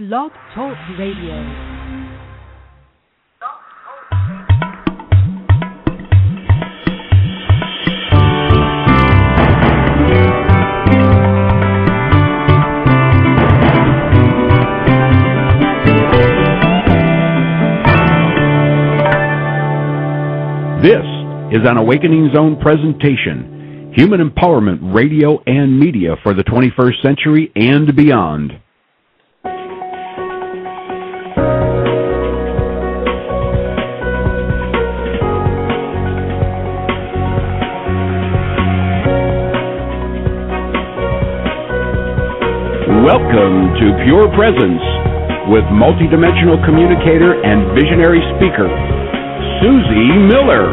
Blog Talk Radio. This is an Awakening Zone presentation, human empowerment radio and media for the 21st century and beyond. Welcome to Pure Presence with multidimensional communicator and visionary speaker, Suzy Miller.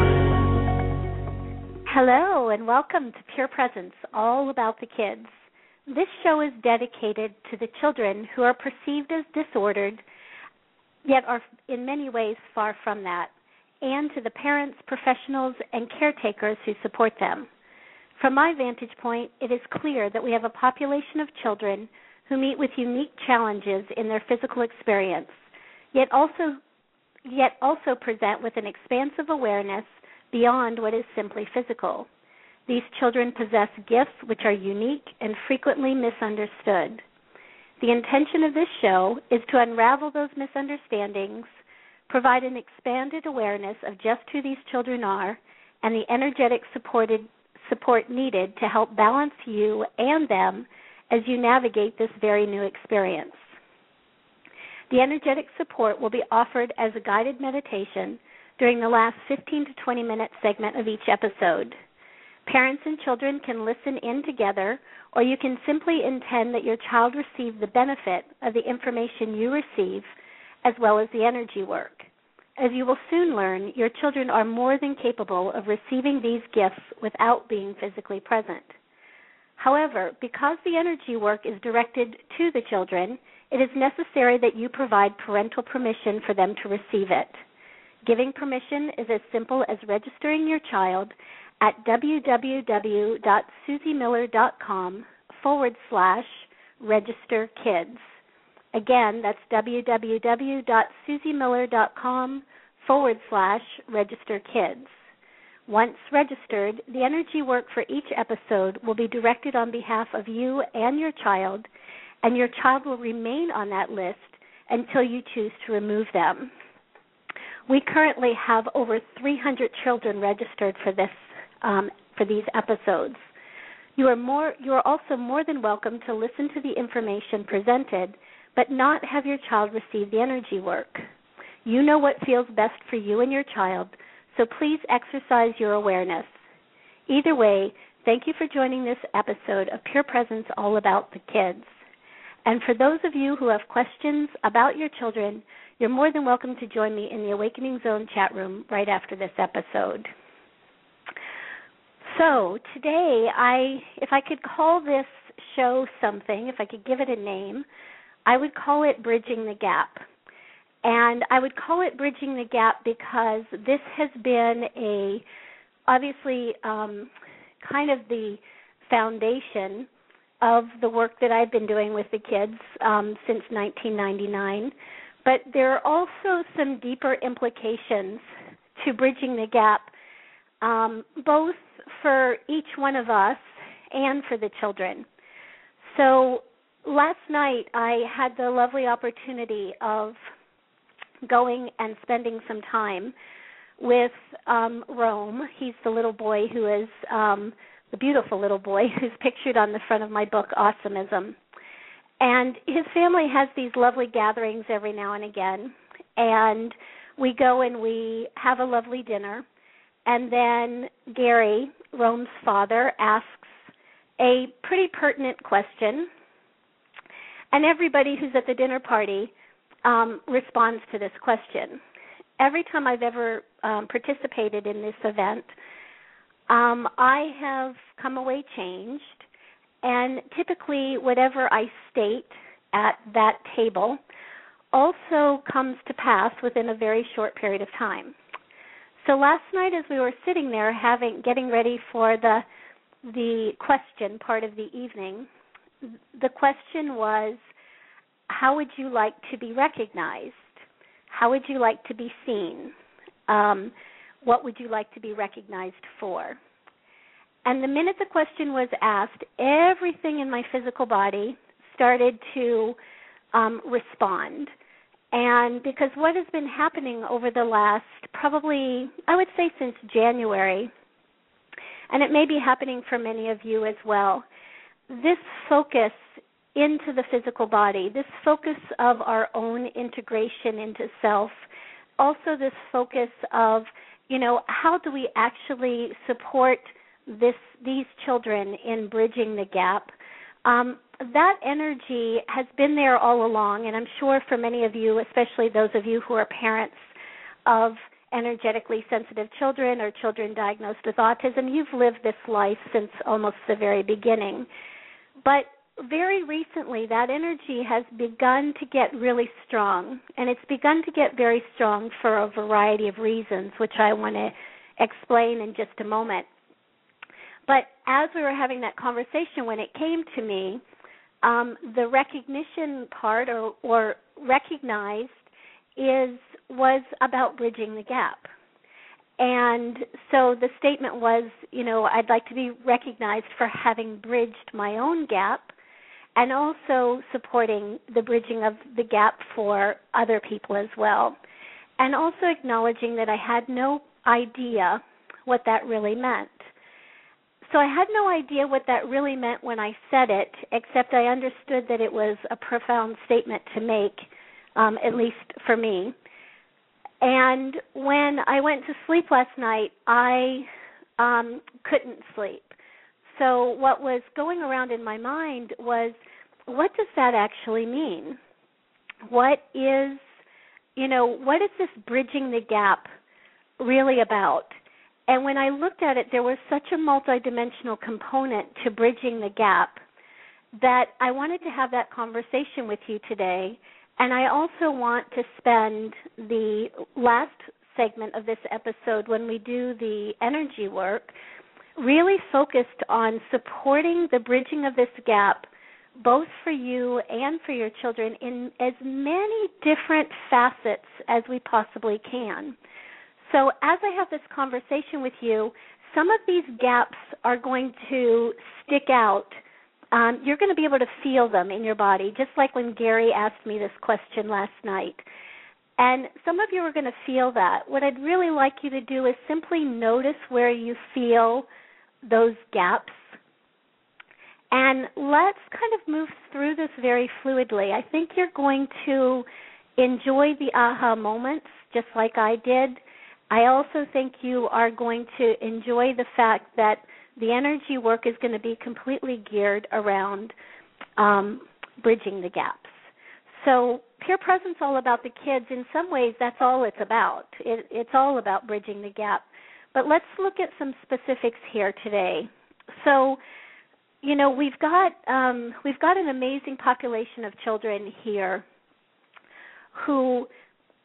Hello, and welcome to Pure Presence, all about the kids. This show is dedicated to the children who are perceived as disordered, yet are in many ways far from that, and to the parents, professionals, and caretakers who support them. From my vantage point, it is clear that we have a population of children who meet with unique challenges in their physical experience, yet also yet also present with an expansive awareness beyond what is simply physical. These children possess gifts which are unique and frequently misunderstood. The intention of this show is to unravel those misunderstandings, provide an expanded awareness of just who these children are, and the energetic supported support needed to help balance you and them as you navigate this very new experience. The energetic support will be offered as a guided meditation during the last 15 to 20 minute segment of each episode. Parents and children can listen in together, or you can simply intend that your child receive the benefit of the information you receive as well as the energy work. As you will soon learn, your children are more than capable of receiving these gifts without being physically present. However, because the energy work is directed to the children, it is necessary that you provide parental permission for them to receive it. Giving permission is as simple as registering your child at www.suzymiller.com forward slash register kids. Again, that's www.suzymiller.com forward slash register kids. Once registered, the energy work for each episode will be directed on behalf of you and your child, and your child will remain on that list until you choose to remove them. We currently have over 300 children registered for this um, for these episodes. You are more you are also more than welcome to listen to the information presented, but not have your child receive the energy work. You know what feels best for you and your child, so please exercise your awareness. Either way, thank you for joining this episode of Pure Presence All About the Kids. And for those of you who have questions about your children, you're more than welcome to join me in the Awakening Zone chat room right after this episode. So, today I if I could call this show something, if I could give it a name, I would call it Bridging the Gap. And I would call it Bridging the Gap because this has been a obviously um, kind of the foundation of the work that I've been doing with the kids um, since 1999. But there are also some deeper implications to bridging the gap, um, both for each one of us and for the children. So last night I had the lovely opportunity of going and spending some time with um Rome. He's the little boy who is um the beautiful little boy who's pictured on the front of my book Awesomism. And his family has these lovely gatherings every now and again. And we go and we have a lovely dinner. And then Gary, Rome's father, asks a pretty pertinent question. And everybody who's at the dinner party um, responds to this question. Every time I've ever um, participated in this event, um, I have come away changed and typically, whatever I state at that table also comes to pass within a very short period of time. So last night, as we were sitting there having getting ready for the the question part of the evening, the question was, how would you like to be recognized? How would you like to be seen? Um, what would you like to be recognized for? And the minute the question was asked, everything in my physical body started to um, respond. And because what has been happening over the last probably, I would say since January, and it may be happening for many of you as well, this focus into the physical body, this focus of our own integration into self, also this focus of, you know, how do we actually support this these children in bridging the gap um, that energy has been there all along, and I'm sure for many of you, especially those of you who are parents of energetically sensitive children or children diagnosed with autism, you've lived this life since almost the very beginning. But very recently, that energy has begun to get really strong, and it's begun to get very strong for a variety of reasons, which I want to explain in just a moment. But as we were having that conversation, when it came to me, um, the recognition part or, or recognized is was about bridging the gap. And so the statement was, you know, I'd like to be recognized for having bridged my own gap and also supporting the bridging of the gap for other people as well. And also acknowledging that I had no idea what that really meant. So I had no idea what that really meant when I said it, except I understood that it was a profound statement to make, um, at least for me. And when I went to sleep last night, I um, couldn't sleep. So what was going around in my mind was, what does that actually mean? What is, you know, what is this bridging the gap really about? And when I looked at it, there was such a multidimensional component to bridging the gap that I wanted to have that conversation with you today. And I also want to spend the last segment of this episode when we do the energy work really focused on supporting the bridging of this gap both for you and for your children in as many different facets as we possibly can. So, as I have this conversation with you, some of these gaps are going to stick out. Um, you're going to be able to feel them in your body, just like when Gary asked me this question last night. And some of you are going to feel that. What I'd really like you to do is simply notice where you feel those gaps. And let's kind of move through this very fluidly. I think you're going to enjoy the aha moments just like I did. I also think you are going to enjoy the fact that the energy work is going to be completely geared around um, bridging the gaps. So, Pure Presence all about the kids. In some ways, that's all it's about. It, it's all about bridging the gap. But let's look at some specifics here today. So, you know, we've got um, we've got an amazing population of children here who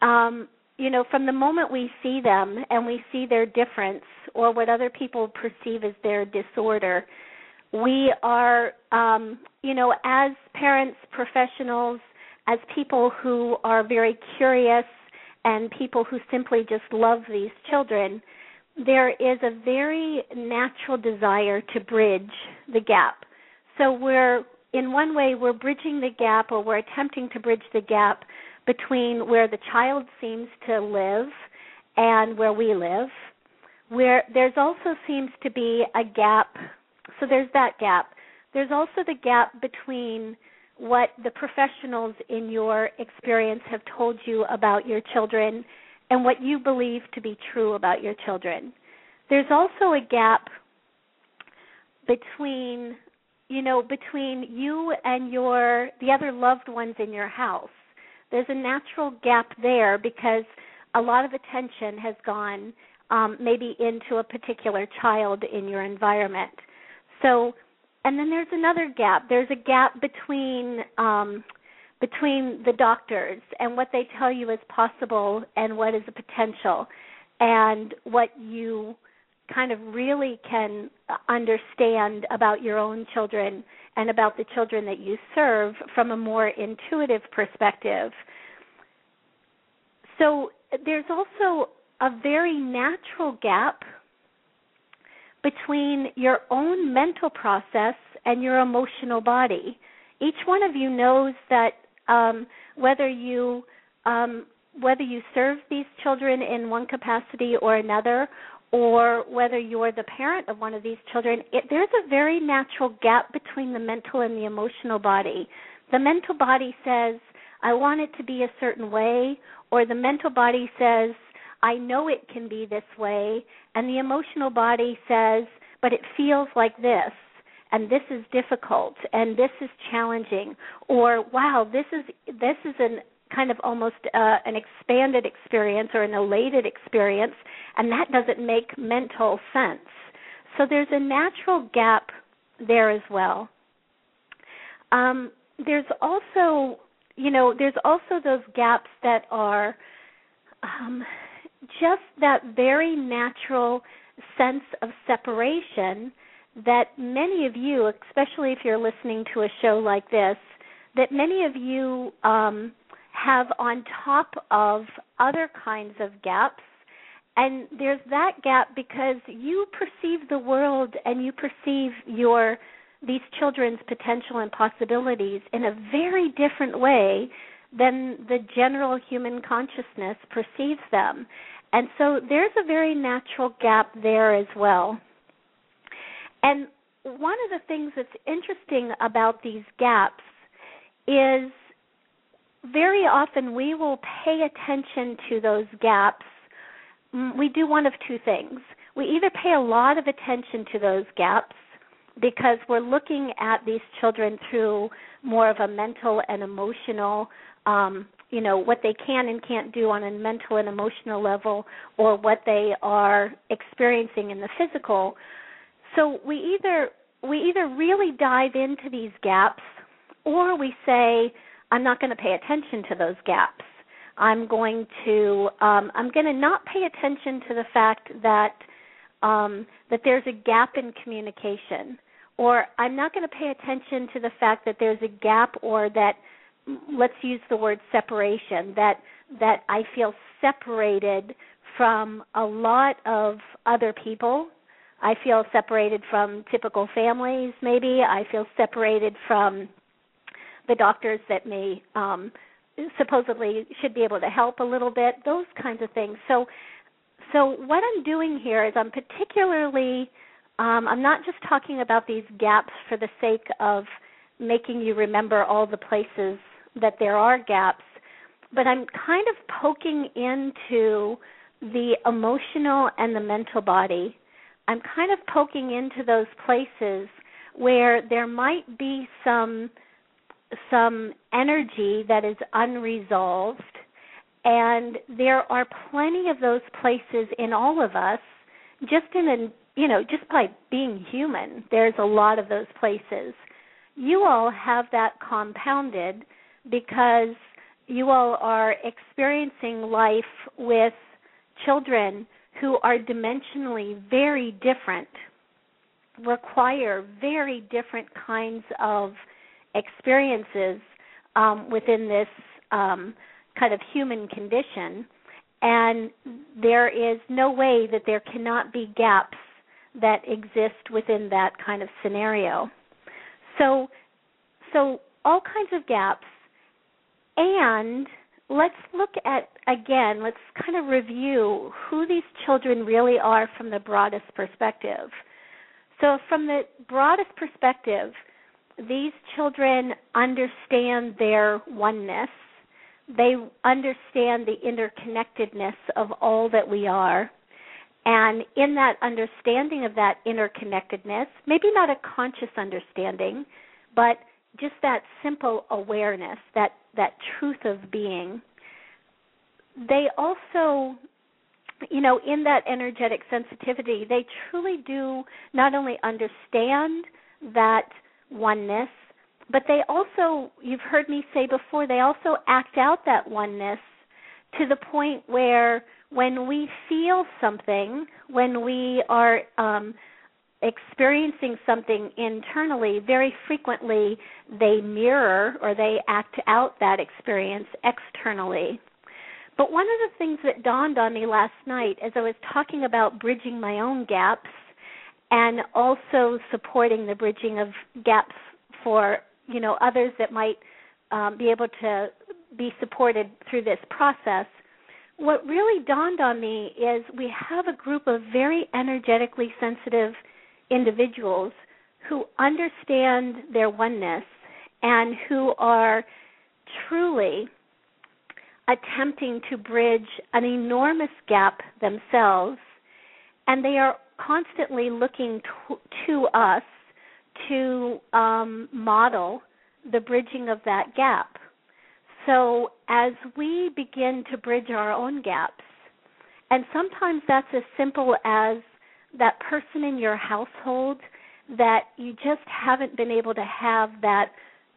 um, you know, from the moment we see them and we see their difference or what other people perceive as their disorder, we are, um, you know, as parents, professionals, as people who are very curious and people who simply just love these children, there is a very natural desire to bridge the gap. So we're, in one way, we're bridging the gap or we're attempting to bridge the gap between where the child seems to live and where we live. Where there's also seems to be a gap. So there's that gap. There's also the gap between what the professionals in your experience have told you about your children and what you believe to be true about your children. There's also a gap between you know between you and your the other loved ones in your house there's a natural gap there because a lot of attention has gone um, maybe into a particular child in your environment. So, and then there's another gap. There's a gap between um, between the doctors and what they tell you is possible and what is a potential, and what you kind of really can understand about your own children and about the children that you serve from a more intuitive perspective. So there's also a very natural gap between your own mental process and your emotional body. Each one of you knows that um, whether you um, whether you serve these children in one capacity or another, or whether you're the parent of one of these children, it, there's a very natural gap between the mental and the emotional body. The mental body says, I want it to be a certain way, or the mental body says, I know it can be this way, and the emotional body says, but it feels like this, and this is difficult, and this is challenging, or wow, this is this is an kind of almost uh, an expanded experience or an elated experience, and that doesn't make mental sense. So there's a natural gap there as well. Um, there's also, you know, there's also those gaps that are um, just that very natural sense of separation that many of you, especially if you're listening to a show like this, that many of you um, have on top of other kinds of gaps. And there's that gap because you perceive the world and you perceive your these children's potential and possibilities in a very different way than the general human consciousness perceives them. And so there's a very natural gap there as well. And one of the things that's interesting about these gaps is very often we will pay attention to those gaps. Mm, we do one of two things. We either pay a lot of attention to those gaps because we're looking at these children through more of a mental and emotional um, you know what they can and can't do on a mental and emotional level or what they are experiencing in the physical so we either we either really dive into these gaps or we say i'm not going to pay attention to those gaps i'm going to um, i'm going to not pay attention to the fact that um, that there's a gap in communication or i'm not going to pay attention to the fact that there's a gap or that let's use the word separation that that I feel separated from a lot of other people. I feel separated from typical families maybe. I feel separated from the doctors that may um supposedly should be able to help a little bit, those kinds of things. So so what I'm doing here is I'm particularly um, I'm not just talking about these gaps for the sake of making you remember all the places that there are gaps, but I'm kind of poking into the emotional and the mental body. I'm kind of poking into those places where there might be some some energy that is unresolved. And there are plenty of those places in all of us just in a you know just by being human there's a lot of those places. You all have that compounded because you all are experiencing life with children who are dimensionally very different, require very different kinds of experiences um, within this um, kind of human condition. And there is no way that there cannot be gaps that exist within that kind of scenario. So, so all kinds of gaps and let's look at again, let's kind of review who these children really are from the broadest perspective. So, from the broadest perspective, these children understand their oneness. They understand the interconnectedness of all that we are. And in that understanding of that interconnectedness, maybe not a conscious understanding, but just that simple awareness, that that truth of being. They also you know, in that energetic sensitivity, they truly do not only understand that oneness, but they also, you've heard me say before, they also act out that oneness to the point where when we feel something, when we are um, experiencing something internally, very frequently they mirror or they act out that experience externally. But one of the things that dawned on me last night as I was talking about bridging my own gaps and also supporting the bridging of gaps for you know others that might um, be able to be supported through this process what really dawned on me is we have a group of very energetically sensitive individuals who understand their oneness and who are truly attempting to bridge an enormous gap themselves and they are constantly looking to, to us to um, model the bridging of that gap. So as we begin to bridge our own gaps, and sometimes that's as simple as that person in your household that you just haven't been able to have that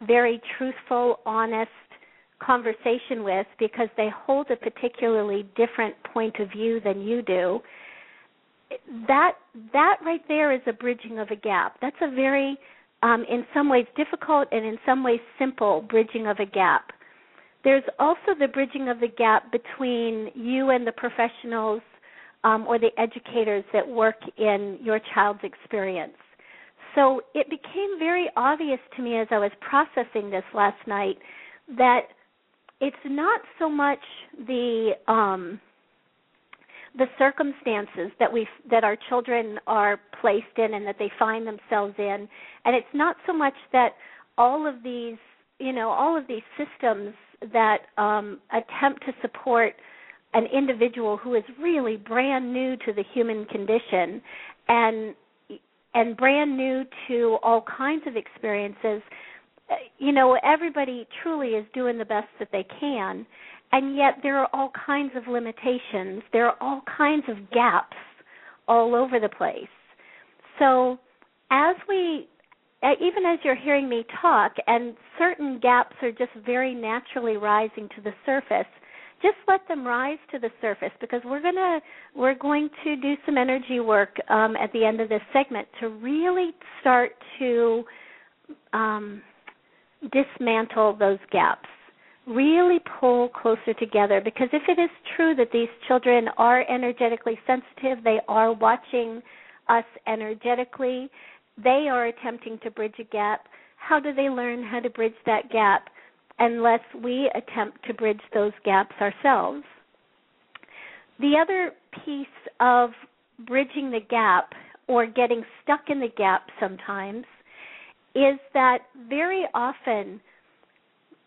very truthful, honest conversation with because they hold a particularly different point of view than you do that that right there is a bridging of a gap. That's a very, um, in some ways, difficult and in some ways simple bridging of a gap. There's also the bridging of the gap between you and the professionals um, or the educators that work in your child's experience. So it became very obvious to me as I was processing this last night that it's not so much the um, the circumstances that we that our children are placed in and that they find themselves in and it's not so much that all of these you know all of these systems that um attempt to support an individual who is really brand new to the human condition and and brand new to all kinds of experiences you know everybody truly is doing the best that they can and yet there are all kinds of limitations. There are all kinds of gaps all over the place. So, as we, even as you're hearing me talk, and certain gaps are just very naturally rising to the surface, just let them rise to the surface because we're gonna we're going to do some energy work um, at the end of this segment to really start to um, dismantle those gaps really pull closer together because if it is true that these children are energetically sensitive, they are watching us energetically, they are attempting to bridge a gap. How do they learn how to bridge that gap unless we attempt to bridge those gaps ourselves? The other piece of bridging the gap or getting stuck in the gap sometimes is that very often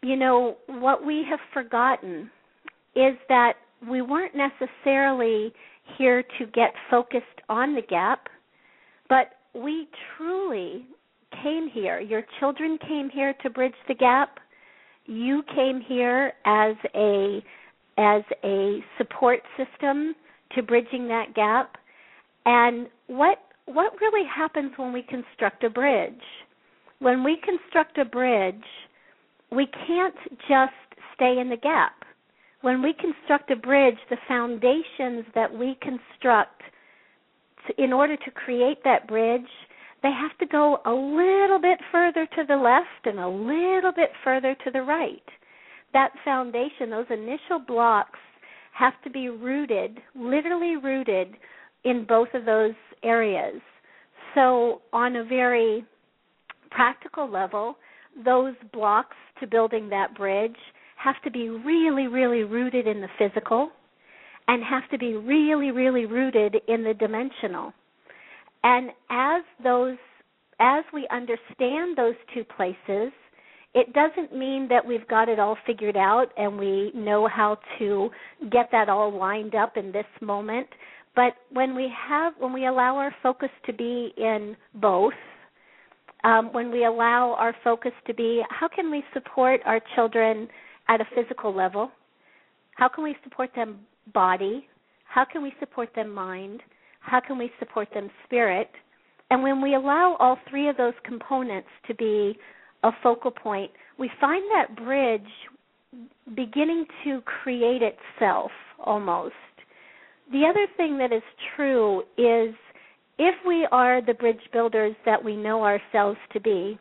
you know, what we have forgotten is that we weren't necessarily here to get focused on the gap, but we truly came here. Your children came here to bridge the gap. You came here as a as a support system to bridging that gap. And what what really happens when we construct a bridge? When we construct a bridge, we can't just stay in the gap. When we construct a bridge, the foundations that we construct in order to create that bridge, they have to go a little bit further to the left and a little bit further to the right. That foundation, those initial blocks, have to be rooted, literally rooted, in both of those areas. So, on a very practical level, those blocks to building that bridge have to be really, really rooted in the physical and have to be really, really rooted in the dimensional. And as those as we understand those two places, it doesn't mean that we've got it all figured out and we know how to get that all lined up in this moment. But when we have when we allow our focus to be in both um, when we allow our focus to be how can we support our children at a physical level? How can we support them body? How can we support them mind? How can we support them spirit? And when we allow all three of those components to be a focal point, we find that bridge beginning to create itself almost. The other thing that is true is if we are the bridge builders that we know ourselves to be,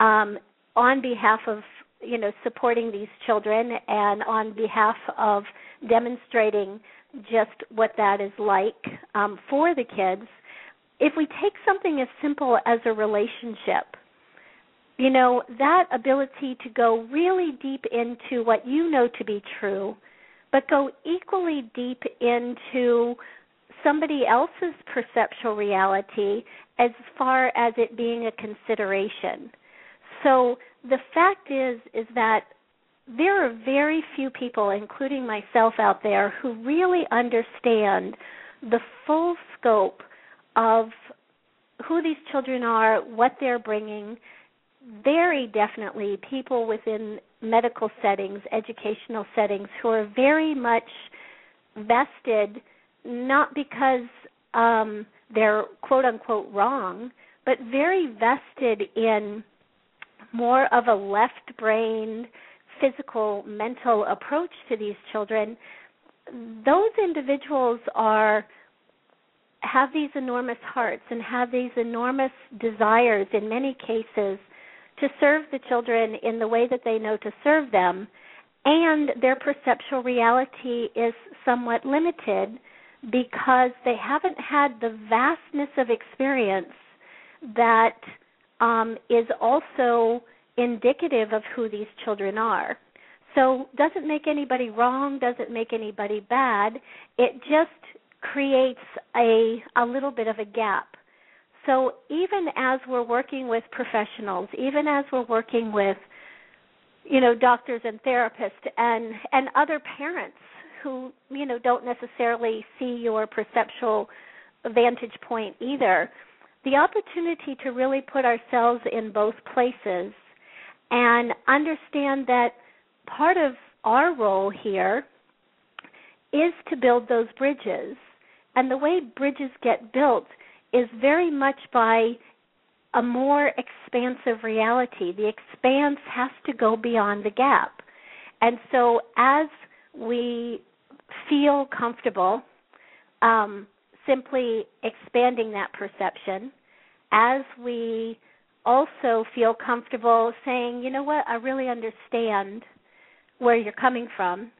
um, on behalf of you know supporting these children and on behalf of demonstrating just what that is like um, for the kids, if we take something as simple as a relationship, you know, that ability to go really deep into what you know to be true, but go equally deep into somebody else's perceptual reality as far as it being a consideration. So the fact is is that there are very few people including myself out there who really understand the full scope of who these children are, what they're bringing. Very definitely people within medical settings, educational settings who are very much vested not because um they're quote unquote wrong, but very vested in more of a left brained physical mental approach to these children those individuals are have these enormous hearts and have these enormous desires in many cases to serve the children in the way that they know to serve them and their perceptual reality is somewhat limited because they haven't had the vastness of experience that um, is also indicative of who these children are. So doesn't make anybody wrong, doesn't make anybody bad. It just creates a a little bit of a gap. So even as we're working with professionals, even as we're working with you know doctors and therapists and and other parents who you know don't necessarily see your perceptual vantage point either the opportunity to really put ourselves in both places and understand that part of our role here is to build those bridges. And the way bridges get built is very much by a more expansive reality. The expanse has to go beyond the gap. And so as we feel comfortable um, simply expanding that perception, as we also feel comfortable saying, you know what, I really understand where you're coming from.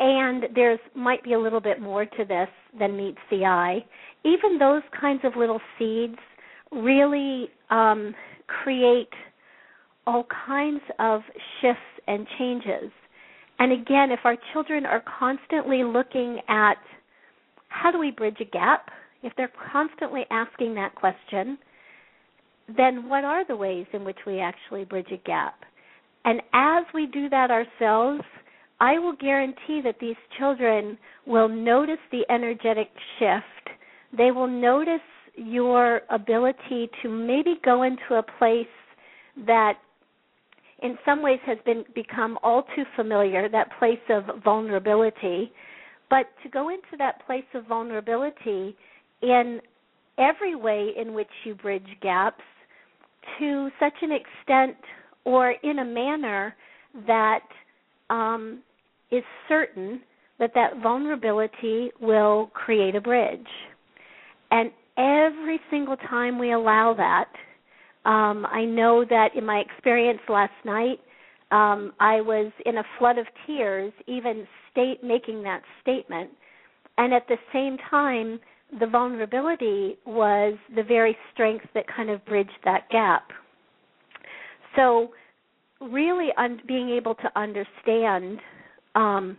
And there's might be a little bit more to this than meets the eye. Even those kinds of little seeds really um, create all kinds of shifts and changes. And again, if our children are constantly looking at how do we bridge a gap, if they're constantly asking that question, then what are the ways in which we actually bridge a gap? And as we do that ourselves, I will guarantee that these children will notice the energetic shift. They will notice your ability to maybe go into a place that in some ways has been become all too familiar, that place of vulnerability. But to go into that place of vulnerability in every way in which you bridge gaps to such an extent or in a manner that um, is certain that that vulnerability will create a bridge. And every single time we allow that, um, I know that in my experience last night, um, I was in a flood of tears, even state making that statement, and at the same time, the vulnerability was the very strength that kind of bridged that gap. So, really, un- being able to understand um,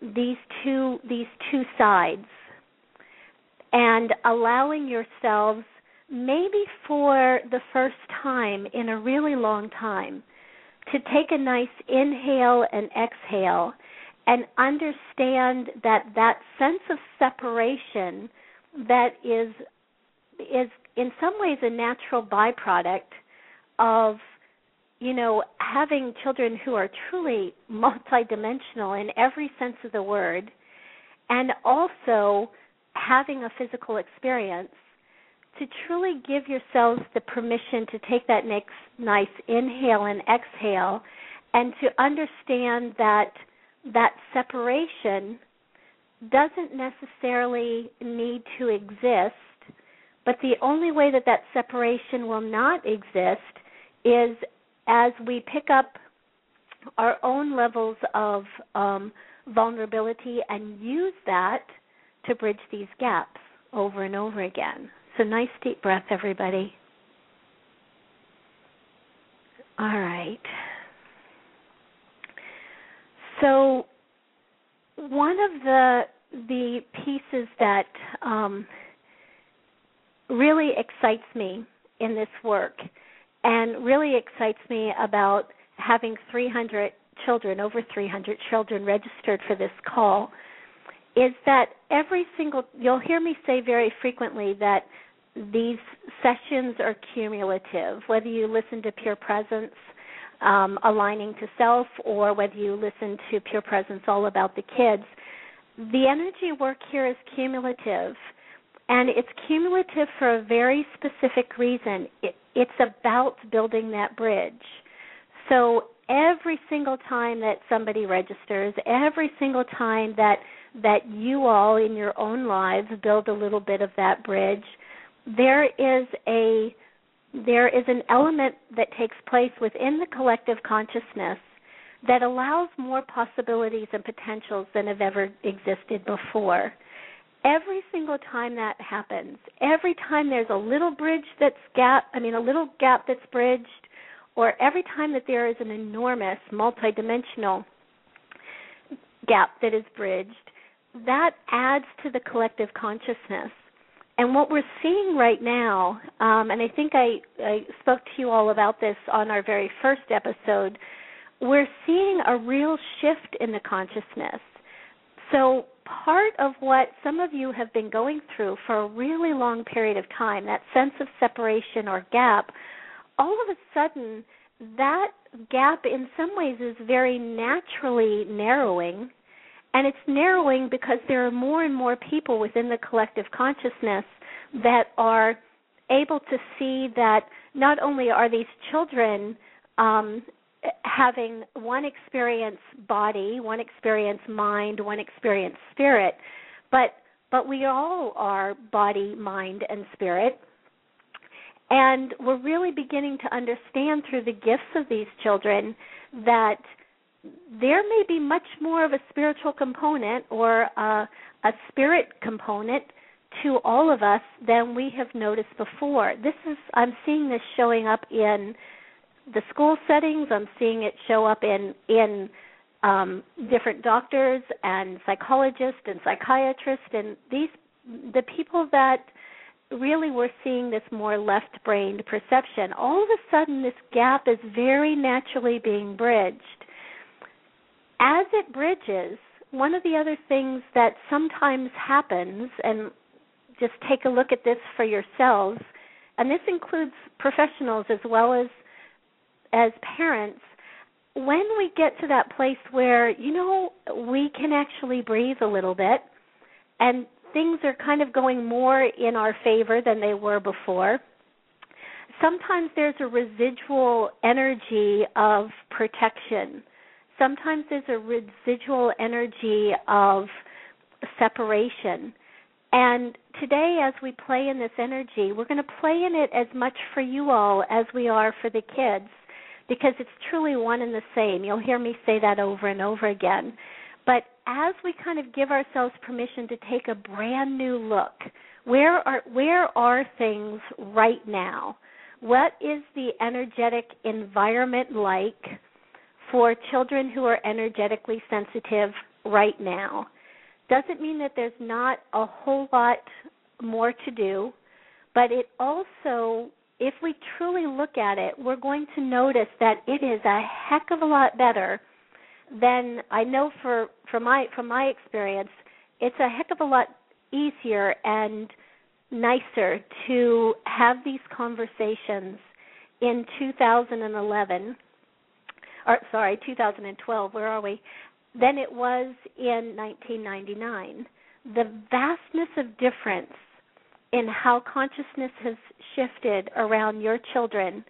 these two these two sides and allowing yourselves maybe for the first time in a really long time to take a nice inhale and exhale and understand that that sense of separation that is is in some ways a natural byproduct of you know having children who are truly multidimensional in every sense of the word and also having a physical experience to truly give yourselves the permission to take that next nice inhale and exhale and to understand that that separation doesn't necessarily need to exist, but the only way that that separation will not exist is as we pick up our own levels of um, vulnerability and use that to bridge these gaps over and over again. So, nice deep breath, everybody. All right. So, one of the the pieces that um, really excites me in this work, and really excites me about having 300 children, over 300 children registered for this call, is that every single, you'll hear me say very frequently that these sessions are cumulative, whether you listen to Pure Presence, um, aligning to self, or whether you listen to Pure Presence all about the kids. The energy work here is cumulative, and it's cumulative for a very specific reason. It, it's about building that bridge. So every single time that somebody registers, every single time that that you all in your own lives build a little bit of that bridge, there is a there is an element that takes place within the collective consciousness that allows more possibilities and potentials than have ever existed before. Every single time that happens, every time there's a little bridge that's gap, I mean a little gap that's bridged, or every time that there is an enormous multidimensional gap that is bridged, that adds to the collective consciousness. And what we're seeing right now, um, and I think I, I spoke to you all about this on our very first episode, we're seeing a real shift in the consciousness. So, part of what some of you have been going through for a really long period of time, that sense of separation or gap, all of a sudden, that gap in some ways is very naturally narrowing and it's narrowing because there are more and more people within the collective consciousness that are able to see that not only are these children um, having one experience body, one experience mind, one experience spirit, but but we all are body, mind, and spirit. And we're really beginning to understand through the gifts of these children that there may be much more of a spiritual component or a, a spirit component to all of us than we have noticed before. This is I'm seeing this showing up in the school settings. I'm seeing it show up in in um, different doctors and psychologists and psychiatrists and these the people that really were seeing this more left-brained perception. All of a sudden, this gap is very naturally being bridged as it bridges, one of the other things that sometimes happens, and just take a look at this for yourselves, and this includes professionals as well as as parents, when we get to that place where, you know, we can actually breathe a little bit and things are kind of going more in our favor than they were before, sometimes there's a residual energy of protection sometimes there's a residual energy of separation. And today, as we play in this energy, we're going to play in it as much for you all as we are for the kids because it's truly one and the same. You'll hear me say that over and over again. But as we kind of give ourselves permission to take a brand new look, where are where are things right now? What is the energetic environment like? For children who are energetically sensitive right now. Doesn't mean that there's not a whole lot more to do, but it also, if we truly look at it, we're going to notice that it is a heck of a lot better than I know for from my from my experience, it's a heck of a lot easier and nicer to have these conversations in 2011 or sorry, 2012, where are we? Than it was in 1999. The vastness of difference in how consciousness has shifted around your children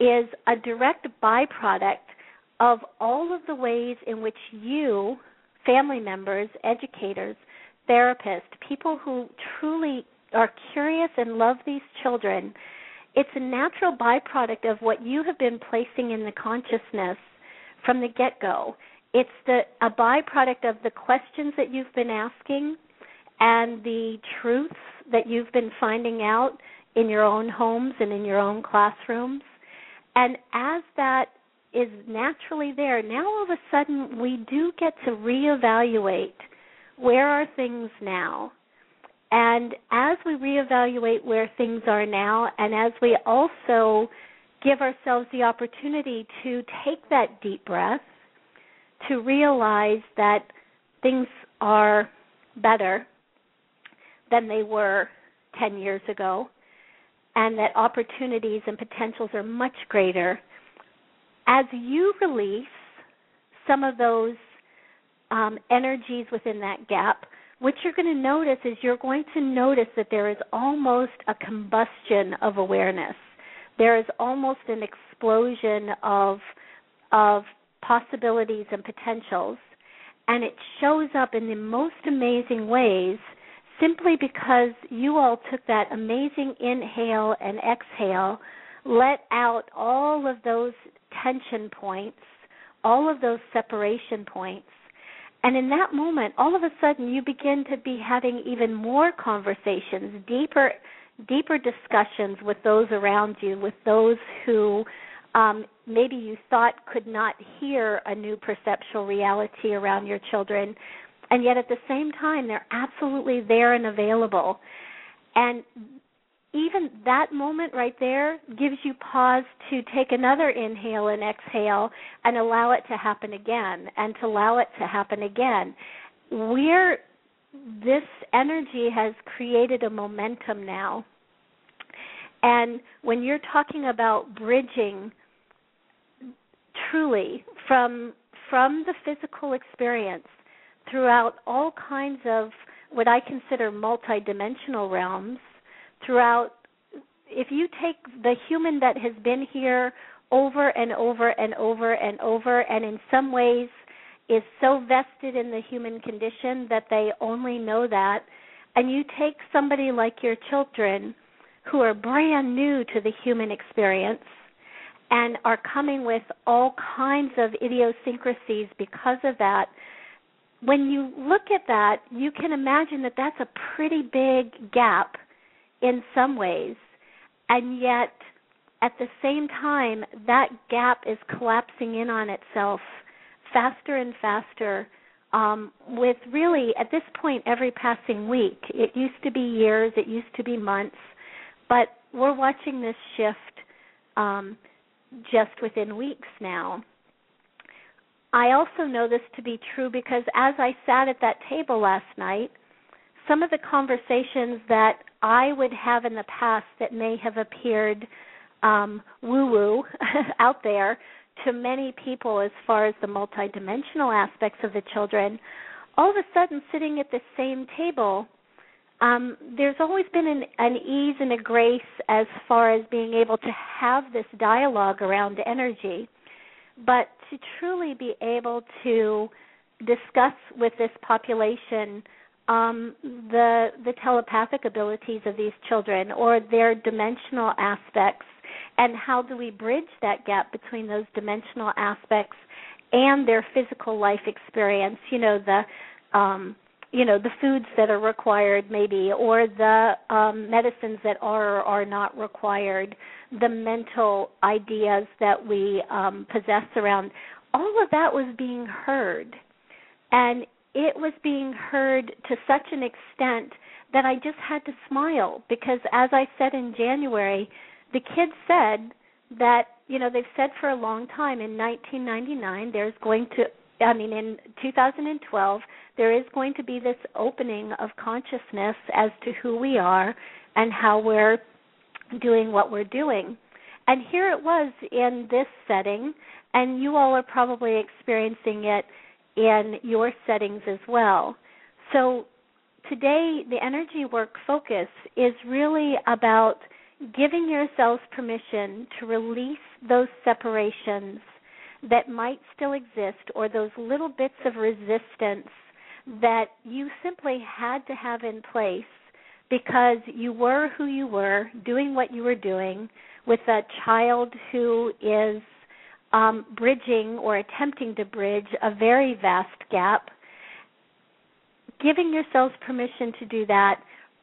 is a direct byproduct of all of the ways in which you, family members, educators, therapists, people who truly are curious and love these children, it's a natural byproduct of what you have been placing in the consciousness from the get go. It's the a byproduct of the questions that you've been asking and the truths that you've been finding out in your own homes and in your own classrooms. And as that is naturally there, now all of a sudden we do get to reevaluate where are things now? And as we reevaluate where things are now, and as we also give ourselves the opportunity to take that deep breath, to realize that things are better than they were 10 years ago, and that opportunities and potentials are much greater. As you release some of those um, energies within that gap, what you're going to notice is you're going to notice that there is almost a combustion of awareness. There is almost an explosion of of possibilities and potentials, and it shows up in the most amazing ways simply because you all took that amazing inhale and exhale, let out all of those tension points, all of those separation points, and in that moment, all of a sudden, you begin to be having even more conversations, deeper, deeper discussions with those around you, with those who um, maybe you thought could not hear a new perceptual reality around your children, and yet at the same time, they're absolutely there and available. And even that moment right there gives you pause to take another inhale and exhale and allow it to happen again and to allow it to happen again. We're this energy has created a momentum now. And when you're talking about bridging truly from from the physical experience throughout all kinds of what I consider multidimensional realms throughout if you take the human that has been here over and over and over and over and in some ways is so vested in the human condition that they only know that and you take somebody like your children who are brand new to the human experience and are coming with all kinds of idiosyncrasies because of that when you look at that you can imagine that that's a pretty big gap in some ways, and yet at the same time, that gap is collapsing in on itself faster and faster. Um, with really, at this point, every passing week. It used to be years, it used to be months, but we're watching this shift um, just within weeks now. I also know this to be true because as I sat at that table last night, some of the conversations that I would have in the past that may have appeared um, woo woo out there to many people as far as the multidimensional aspects of the children, all of a sudden sitting at the same table, um, there's always been an, an ease and a grace as far as being able to have this dialogue around energy. But to truly be able to discuss with this population um, the the telepathic abilities of these children or their dimensional aspects and how do we bridge that gap between those dimensional aspects and their physical life experience? You know the um you know the foods that are required maybe or the um medicines that are or are not required the mental ideas that we um possess around all of that was being heard. And it was being heard to such an extent that I just had to smile because as I said in January, the kids said that, you know, they've said for a long time in 1999 there's going to I mean in 2012 there is going to be this opening of consciousness as to who we are and how we're doing what we're doing. And here it was in this setting and you all are probably experiencing it in your settings as well. So today, the energy work focus is really about giving yourselves permission to release those separations that might still exist or those little bits of resistance that you simply had to have in place because you were who you were, doing what you were doing with a child who is um, bridging or attempting to bridge a very vast gap. Giving yourselves permission to do that,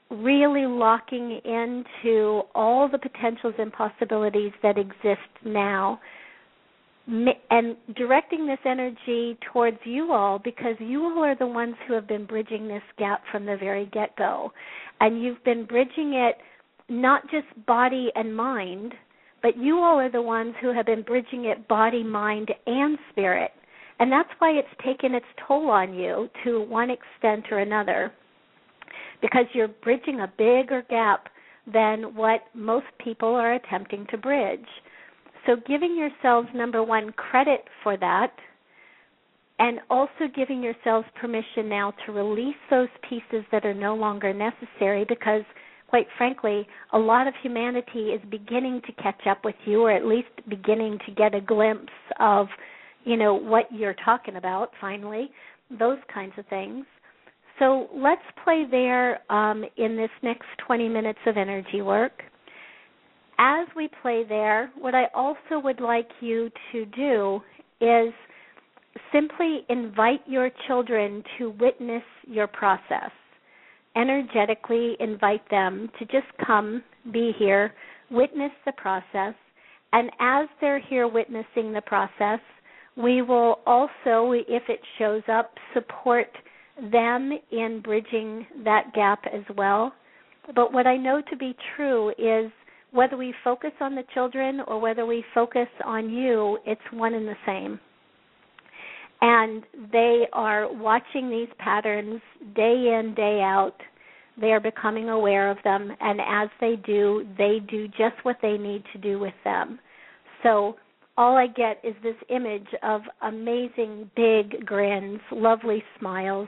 really locking into all the potentials and possibilities that exist now and directing this energy towards you all because you all are the ones who have been bridging this gap from the very get go. And you've been bridging it not just body and mind, but you all are the ones who have been bridging it body, mind, and spirit. And that's why it's taken its toll on you to one extent or another because you're bridging a bigger gap than what most people are attempting to bridge. So, giving yourselves, number one, credit for that, and also giving yourselves permission now to release those pieces that are no longer necessary because, quite frankly, a lot of humanity is beginning to catch up with you, or at least beginning to get a glimpse of, you know, what you're talking about finally, those kinds of things. So let's play there um, in this next 20 minutes of energy work. As we play there, what I also would like you to do is simply invite your children to witness your process. Energetically invite them to just come, be here, witness the process, and as they're here witnessing the process, we will also, if it shows up, support them in bridging that gap as well. But what I know to be true is whether we focus on the children or whether we focus on you, it's one and the same. And they are watching these patterns day in, day out. They are becoming aware of them, and as they do, they do just what they need to do with them. So all I get is this image of amazing big grins, lovely smiles,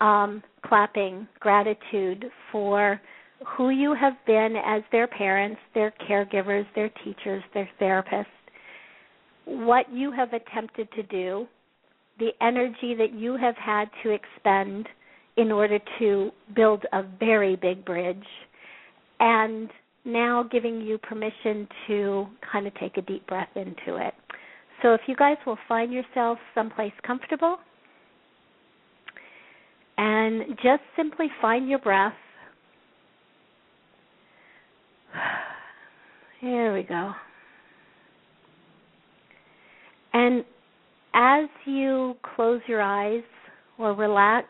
um, clapping gratitude for who you have been as their parents, their caregivers, their teachers, their therapists, what you have attempted to do, the energy that you have had to expend in order to build a very big bridge, and now giving you permission to kind of take a deep breath into it. So if you guys will find yourself someplace comfortable, and just simply find your breath. Here we go. And as you close your eyes or relax,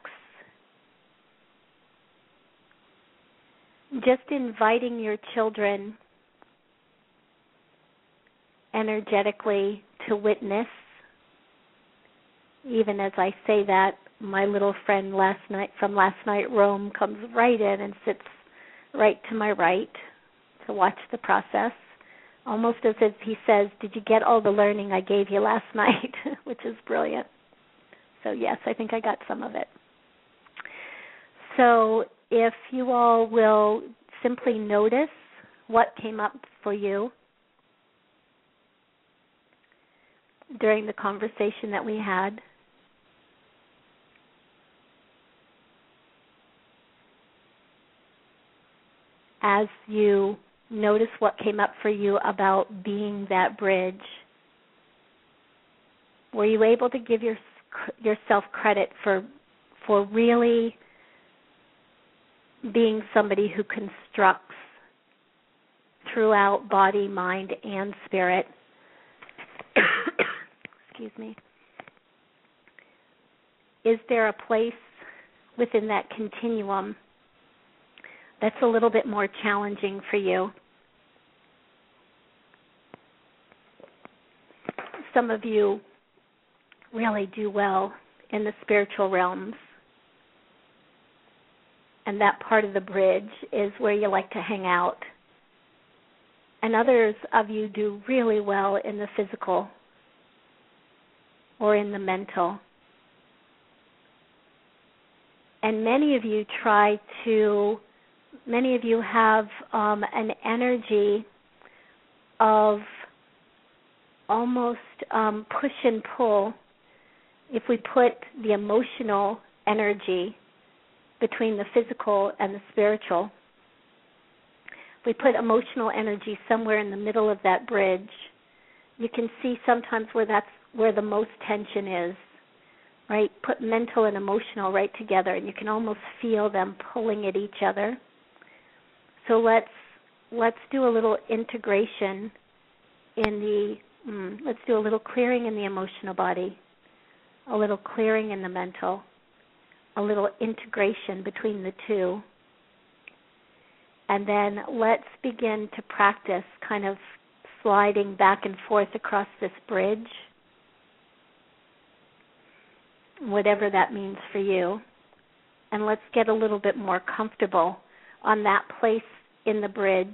just inviting your children energetically to witness, even as I say that, my little friend last night from last night Rome comes right in and sits right to my right to watch the process almost as if he says did you get all the learning i gave you last night? Which is brilliant. So yes i think i got some of it. So if you all will simply notice what came up for you during the conversation that we had as you notice what came up for you about being that bridge, were you able to give your, yourself credit for for really being somebody who constructs throughout body, mind, and spirit? Excuse me. Is there a place within that continuum that's a little bit more challenging for you. Some of you really do well in the spiritual realms. And that part of the bridge is where you like to hang out. And others of you do really well in the physical or in the mental. And many of you try to many of you have um, an energy of almost um, push and pull. If we put the emotional energy between the physical and the spiritual. We put emotional energy somewhere in the middle of that bridge. You can see sometimes where that's where the most tension is. Right? Put mental and emotional right together and you can almost feel them pulling at each other. So let's let's do a little integration in the mm, let's do a little clearing in the emotional body, a little clearing in the mental, a little integration between the two. And then let's begin to practice kind of sliding back and forth across this bridge, whatever that means for you. And let's get a little bit more comfortable on that place in the bridge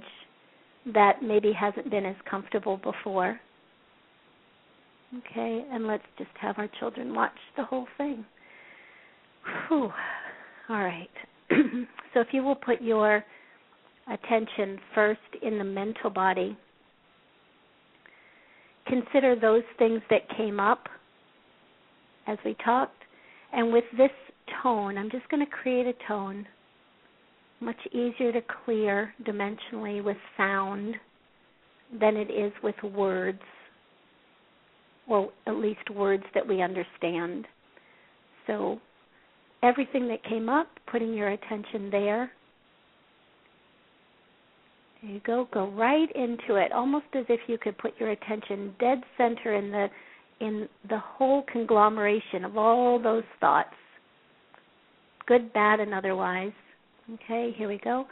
that maybe hasn't been as comfortable before. Okay, and let's just have our children watch the whole thing. Whew. All right. so if you will put your attention first in the mental body, consider those things that came up as we talked. And with this tone, I'm just going to create a tone much easier to clear dimensionally with sound than it is with words, or at least words that we understand. So, everything that came up, putting your attention there. There you go. Go right into it, almost as if you could put your attention dead center in the in the whole conglomeration of all those thoughts, good, bad, and otherwise. Okay, here we go.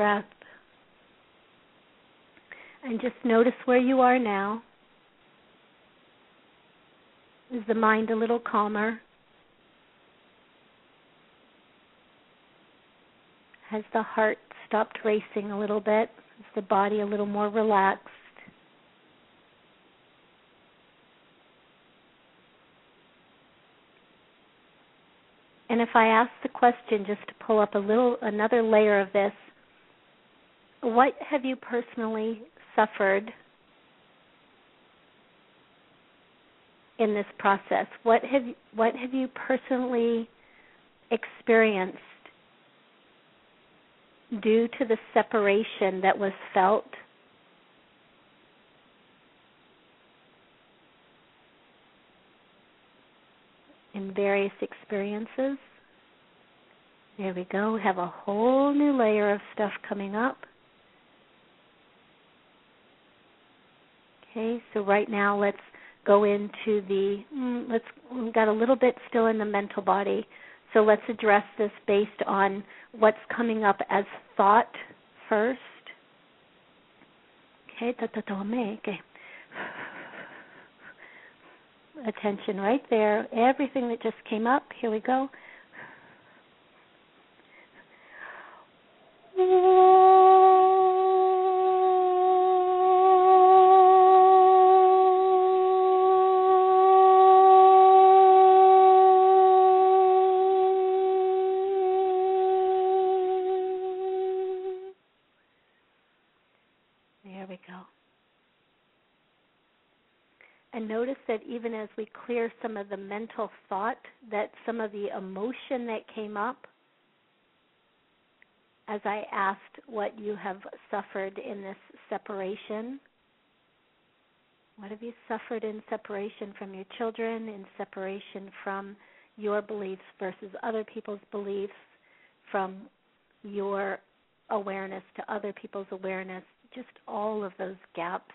Breath. And just notice where you are now. Is the mind a little calmer? Has the heart stopped racing a little bit? Is the body a little more relaxed? And if I ask the question just to pull up a little another layer of this, what have you personally suffered in this process? What have what have you personally experienced due to the separation that was felt? In various experiences. There we go. We have a whole new layer of stuff coming up. Okay, so right now let's go into the mm, let's we've got a little bit still in the mental body. So let's address this based on what's coming up as thought first. Okay, okay. Attention right there. Everything that just came up. Here we go. Clear some of the mental thought, that some of the emotion that came up, as I asked what you have suffered in this separation, what have you suffered in separation from your children, in separation from your beliefs versus other people's beliefs, from your awareness to other people's awareness, just all of those gaps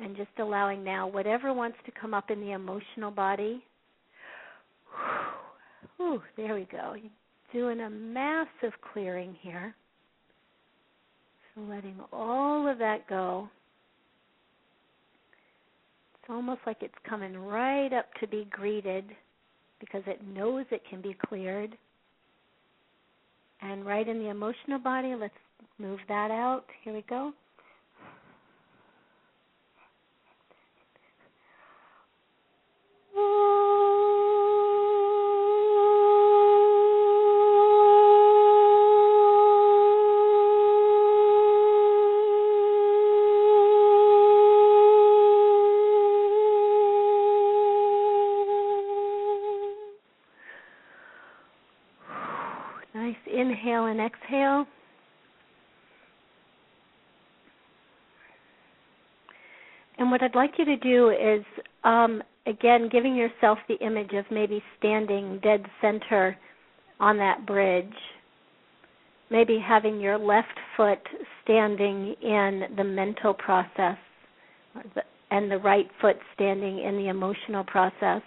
and just allowing now whatever wants to come up in the emotional body. Whew, there we go. Doing a massive clearing here. So letting all of that go. It's almost like it's coming right up to be greeted because it knows it can be cleared. And right in the emotional body, let's move that out. Here we go. I'd like you to do is, um, again, giving yourself the image of maybe standing dead center on that bridge. Maybe having your left foot standing in the mental process and the right foot standing in the emotional process.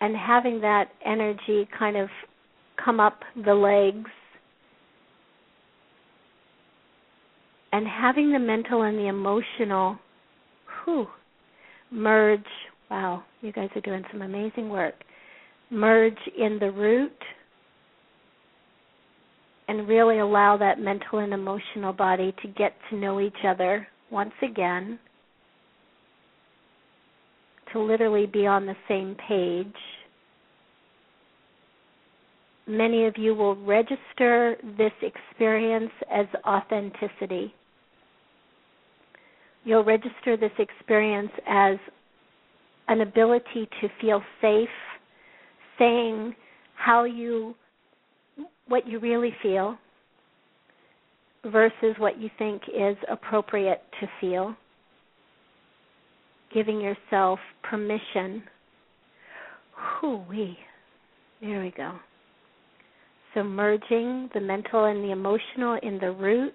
and having that energy kind of come up the legs and having the mental and the emotional whew, merge wow you guys are doing some amazing work merge in the root and really allow that mental and emotional body to get to know each other once again to literally be on the same page. Many of you will register this experience as authenticity. You'll register this experience as an ability to feel safe saying how you what you really feel versus what you think is appropriate to feel giving yourself permission. Hoo-wee. There we go. So merging the mental and the emotional in the root,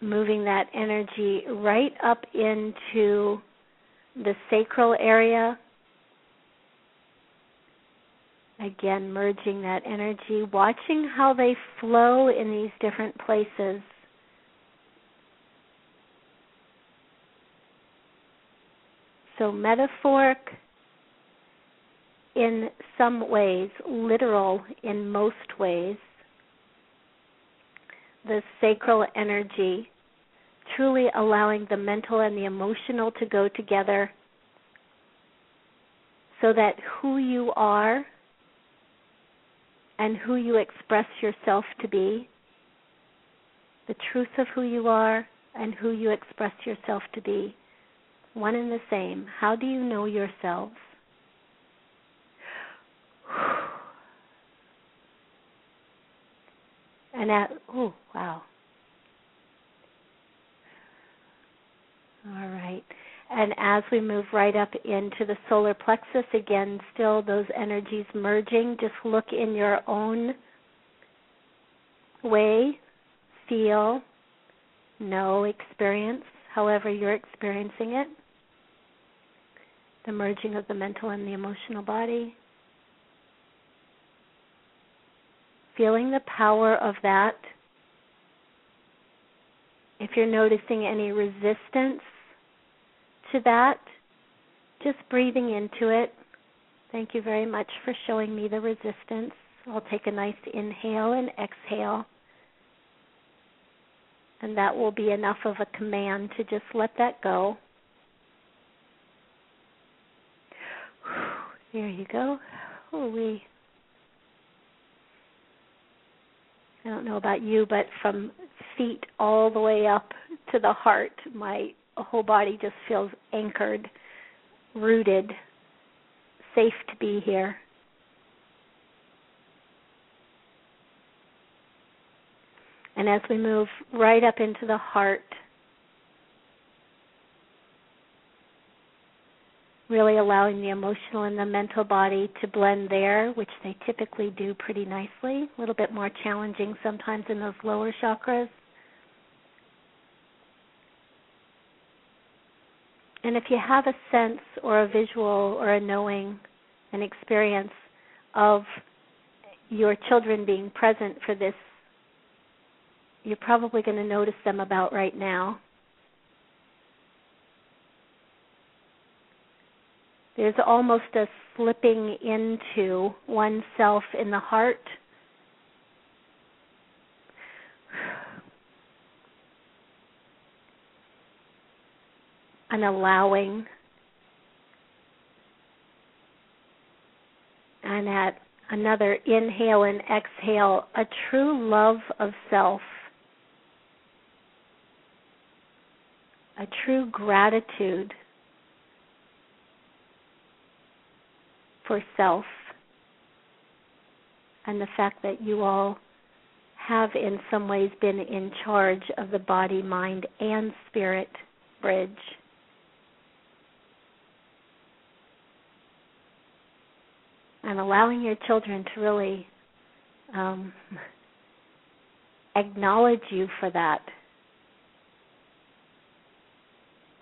moving that energy right up into the sacral area. Again, merging that energy, watching how they flow in these different places. So, metaphoric in some ways, literal in most ways, the sacral energy, truly allowing the mental and the emotional to go together so that who you are and who you express yourself to be, the truth of who you are and who you express yourself to be, one and the same. How do you know yourselves? And at oh wow. All right. And as we move right up into the solar plexus again, still those energies merging, just look in your own way, feel, know, experience, however you're experiencing it the merging of the mental and the emotional body. Feeling the power of that. If you're noticing any resistance to that, just breathing into it. Thank you very much for showing me the resistance. I'll take a nice inhale and exhale. And that will be enough of a command to just let that go. There you go. Holy. I don't know about you, but from feet all the way up to the heart, my whole body just feels anchored, rooted, safe to be here. And as we move right up into the heart, really allowing the emotional and the mental body to blend there, which they typically do pretty nicely. A little bit more challenging sometimes in those lower chakras. And if you have a sense or a visual or a knowing, an experience of your children being present for this, you're probably going to notice them about right now. There's almost a slipping into oneself in the heart. An allowing. And at another inhale and exhale, a true love of self, a true gratitude for self, and the fact that you all have in some ways been in charge of the body, mind, and spirit bridge. and allowing your children to really um, acknowledge you for that.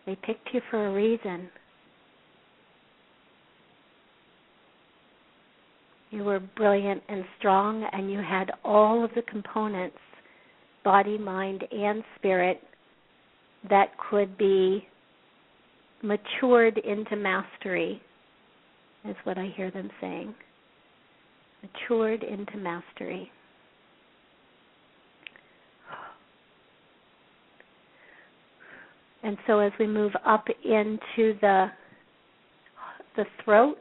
They picked you for a reason. You were brilliant and strong, and you had all of the components body, mind, and spirit that could be matured into mastery is what I hear them saying. Matured into mastery. And so as we move up into the the throat,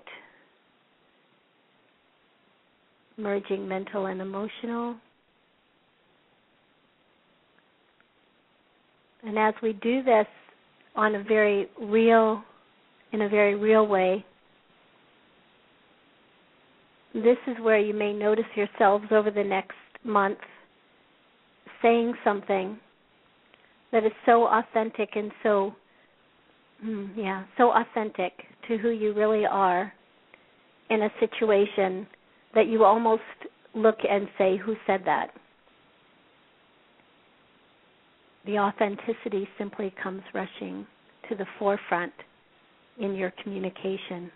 merging mental and emotional. And as we do this on a very real in a very real way, this is where you may notice yourselves over the next month saying something that is so authentic and so mm, yeah so authentic to who you really are in a situation that you almost look and say who said that? The authenticity simply comes rushing to the forefront in your communication.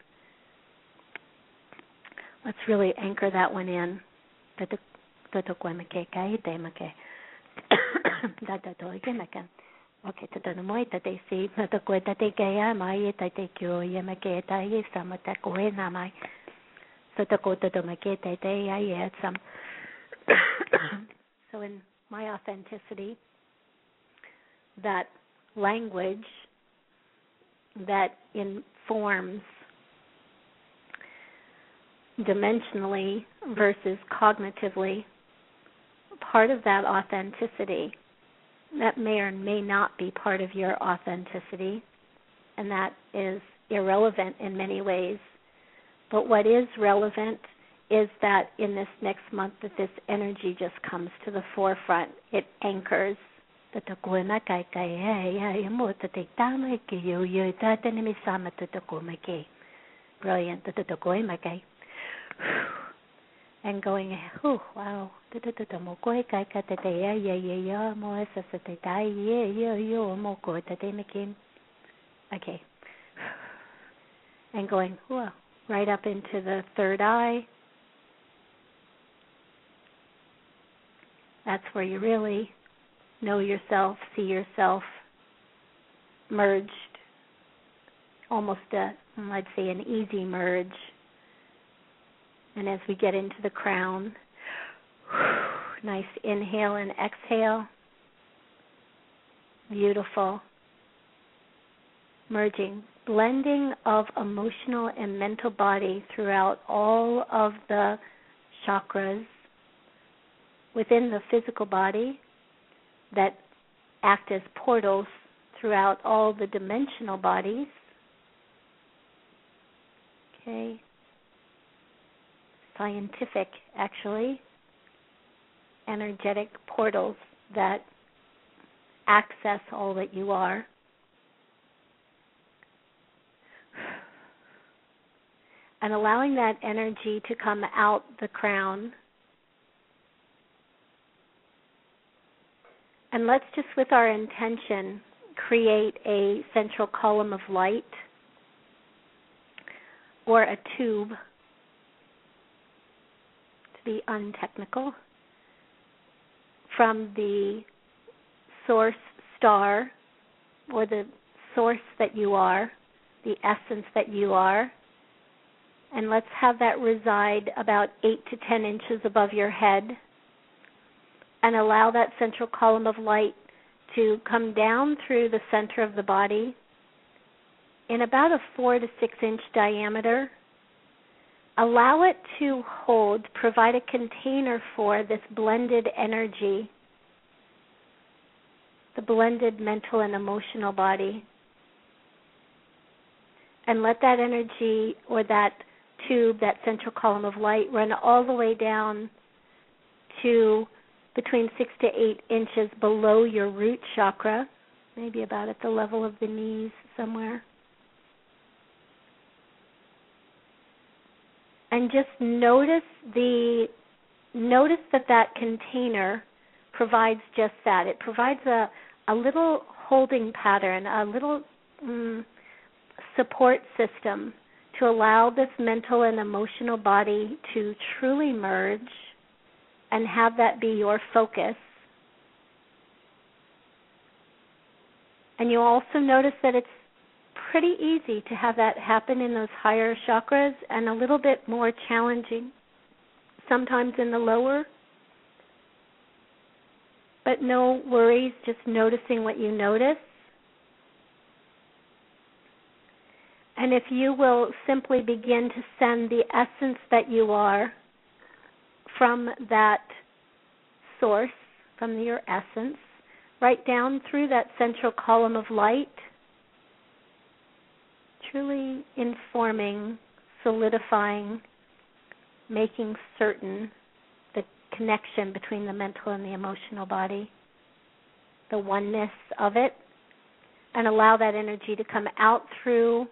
Let's really anchor that one in. Okay, ko na mai. So ta ko ta to ma ke te te ya ye some. So in my authenticity, that language that informs dimensionally versus cognitively, part of that authenticity that may or may not be part of your authenticity, and that is irrelevant in many ways. But what is relevant is that in this next month that this energy just comes to the forefront. It anchors Brilliant and going, oh wow, mo ko kai ka te te ya ya ya ya mo sa sa te tai ye ye yo mo ko te te me kim. Okay. And going, whoa, right up into the third eye. That's where you really know yourself, see yourself merged, almost a, I'd say, an easy merge and as we get into the crown, nice inhale and exhale. Beautiful. Merging, blending of emotional and mental body throughout all of the chakras within the physical body that act as portals throughout all the dimensional bodies. Okay scientific, actually, energetic portals that access all that you are. And allowing that energy to come out the crown. And let's just, with our intention, create a central column of light or a tube to be untechnical, from the source star or the source that you are, the essence that you are, And let's have that reside about 8 to 10 inches above your head. And allow that central column of light to come down through the center of the body in about a 4 to 6 inch diameter. Allow it to hold, provide a container for this blended energy, the blended mental and emotional body. And let that energy or that tube, that central column of light, run all the way down to between six to eight inches below your root chakra, maybe about at the level of the knees somewhere. And just notice the notice that that container provides just that. It provides a a little holding pattern, a little mm, support system to allow this mental and emotional body to truly merge and have that be your focus. And you'll also notice that it's pretty easy to have that happen in those higher chakras and a little bit more challenging sometimes in the lower. But no worries, just noticing what you notice. And if you will simply begin to send the essence that you are from that source, from your essence, right down through that central column of light, truly informing, solidifying, making certain the connection between the mental and the emotional body, the oneness of it, and allow that energy to come out through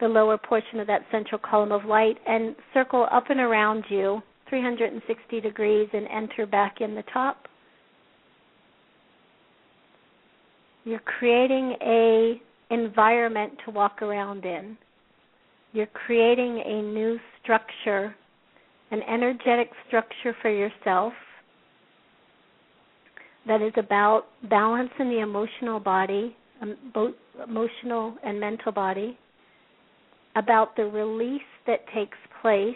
the lower portion of that central column of light and circle up and around you 360 degrees and enter back in the top. You're creating a environment to walk around in. You're creating a new structure, an energetic structure for yourself that is about balance in the emotional body, both emotional and mental body, about the release that takes place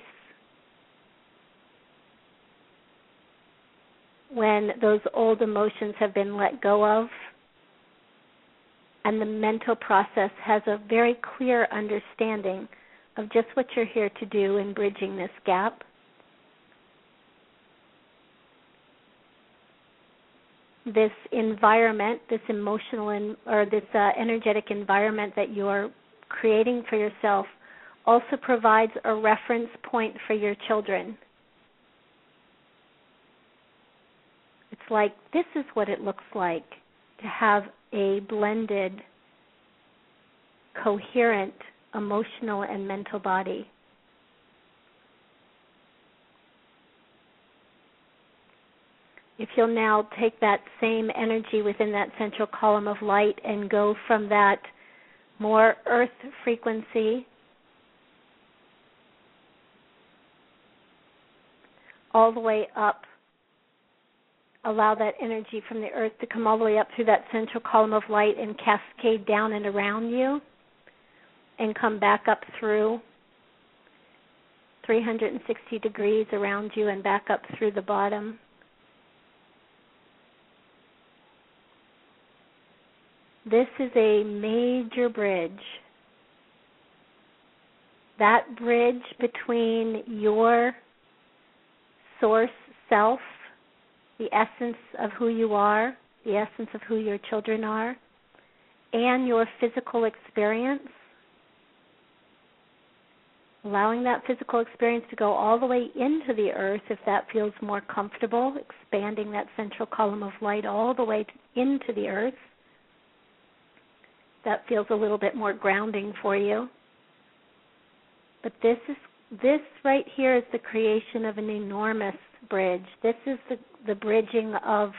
when those old emotions have been let go of and the mental process has a very clear understanding of just what you're here to do in bridging this gap. This environment, this emotional in, or this uh, energetic environment that you're creating for yourself also provides a reference point for your children. It's like this is what it looks like to have a blended, coherent emotional and mental body. If you'll now take that same energy within that central column of light and go from that more earth frequency all the way up. Allow that energy from the earth to come all the way up through that central column of light and cascade down and around you and come back up through 360 degrees around you and back up through the bottom. This is a major bridge. That bridge between your source self, the essence of who you are, the essence of who your children are, and your physical experience. Allowing that physical experience to go all the way into the earth if that feels more comfortable, expanding that central column of light all the way into the earth that feels a little bit more grounding for you. But this is this right here is the creation of an enormous bridge. This is the the bridging of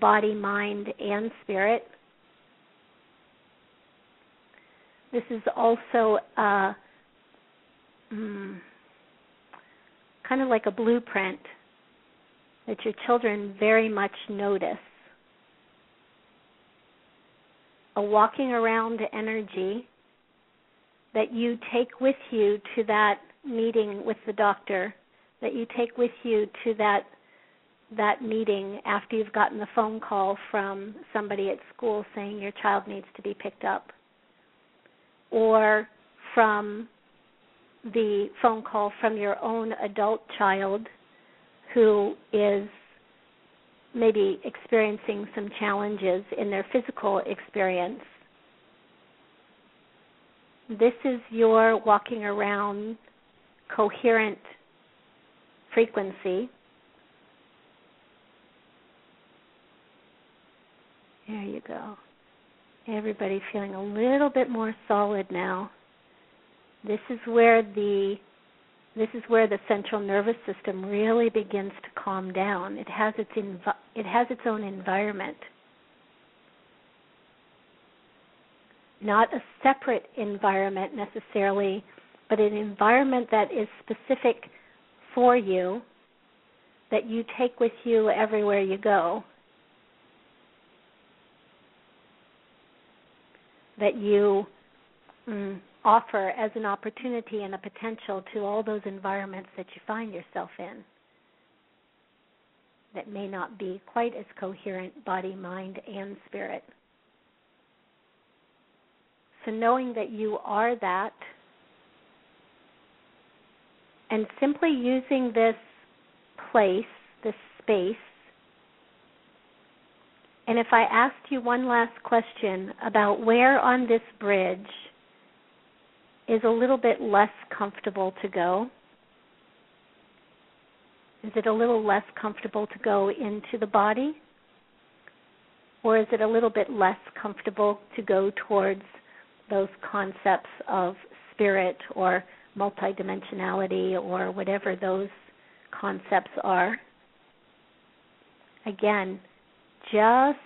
body, mind, and spirit. This is also uh, mm, kind of like a blueprint that your children very much notice a walking around energy that you take with you to that meeting with the doctor, that you take with you to that that meeting after you've gotten the phone call from somebody at school saying your child needs to be picked up or from the phone call from your own adult child who is maybe experiencing some challenges in their physical experience. This is your walking around coherent frequency. There you go. Everybody feeling a little bit more solid now. This is where the this is where the central nervous system really begins to calm down. It has its it has its own environment. Not a separate environment necessarily, but an environment that is specific for you that you take with you everywhere you go. That you mm, offer as an opportunity and a potential to all those environments that you find yourself in that may not be quite as coherent body, mind, and spirit. So, knowing that you are that, and simply using this place, this space, and if I asked you one last question about where on this bridge is a little bit less comfortable to go? Is it a little less comfortable to go into the body? Or is it a little bit less comfortable to go towards those concepts of spirit or multidimensionality or whatever those concepts are? Again, just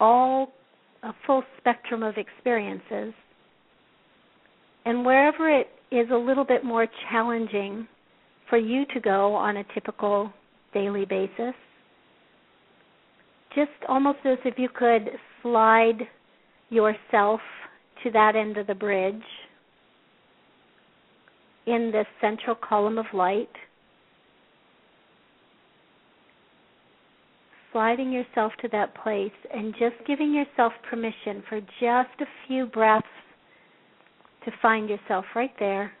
all a full spectrum of experiences and wherever it is a little bit more challenging for you to go on a typical daily basis, just almost as if you could slide yourself to that end of the bridge in this central column of light. Sliding yourself to that place and just giving yourself permission for just a few breaths to find yourself right there.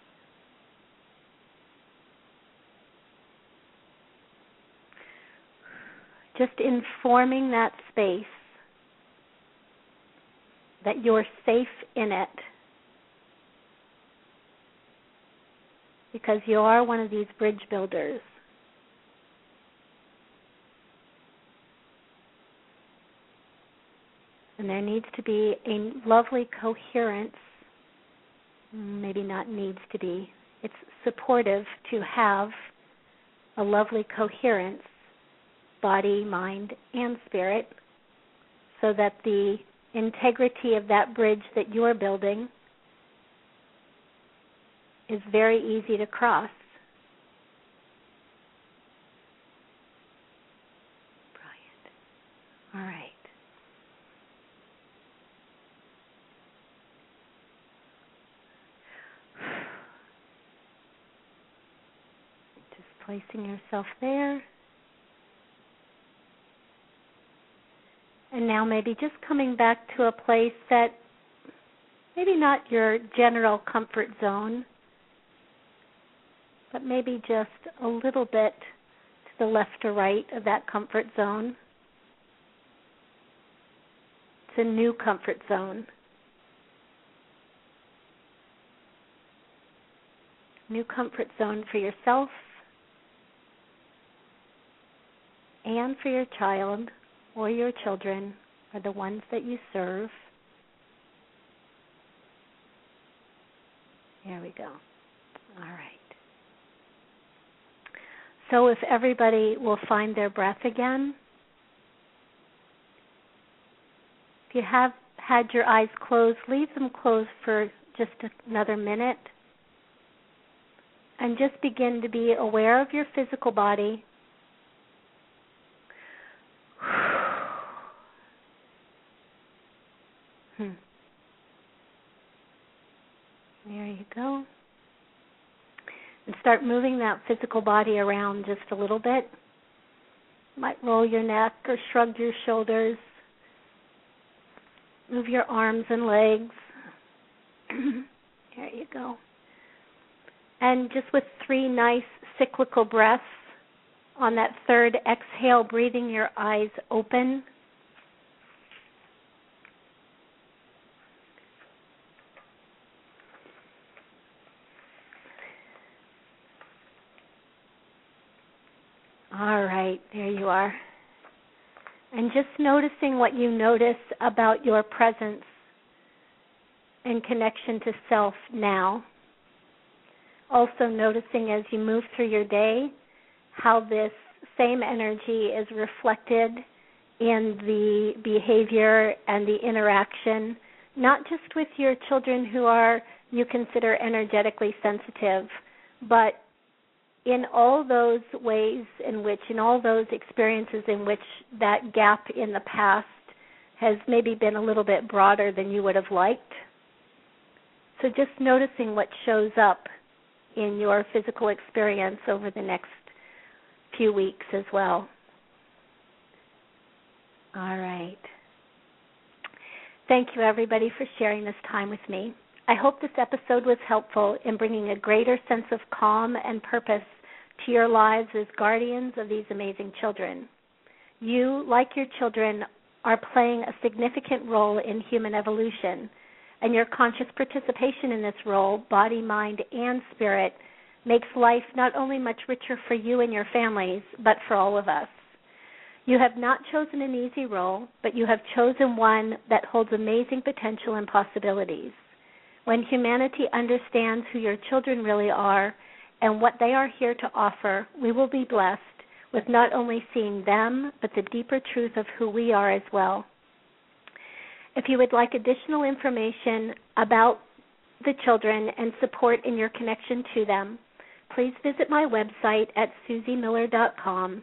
Just informing that space that you're safe in it because you are one of these bridge builders. And there needs to be a lovely coherence maybe not needs to be. It's supportive to have a lovely coherence, body, mind, and spirit, so that the integrity of that bridge that you're building is very easy to cross. Brilliant. All right. Placing yourself there. And now maybe just coming back to a place that maybe not your general comfort zone, but maybe just a little bit to the left or right of that comfort zone. It's a new comfort zone. New comfort zone for yourself and for your child or your children or the ones that you serve. There we go. All right. So if everybody will find their breath again, if you have had your eyes closed, leave them closed for just another minute and just begin to be aware of your physical body Hmm. There you go. And start moving that physical body around just a little bit. Might roll your neck or shrug your shoulders. Move your arms and legs. there you go. And just with three nice cyclical breaths, on that third exhale, breathing your eyes open. All right, there you are. And just noticing what you notice about your presence and connection to self now. Also, noticing as you move through your day how this same energy is reflected in the behavior and the interaction, not just with your children who are you consider energetically sensitive, but in all those ways in which, in all those experiences in which that gap in the past has maybe been a little bit broader than you would have liked. So just noticing what shows up in your physical experience over the next few weeks as well. All right. Thank you, everybody, for sharing this time with me. I hope this episode was helpful in bringing a greater sense of calm and purpose to your lives as guardians of these amazing children. You, like your children, are playing a significant role in human evolution, and your conscious participation in this role, body, mind, and spirit, makes life not only much richer for you and your families, but for all of us. You have not chosen an easy role, but you have chosen one that holds amazing potential and possibilities. When humanity understands who your children really are and what they are here to offer, we will be blessed with not only seeing them, but the deeper truth of who we are as well. If you would like additional information about the children and support in your connection to them, please visit my website at suzymiller.com.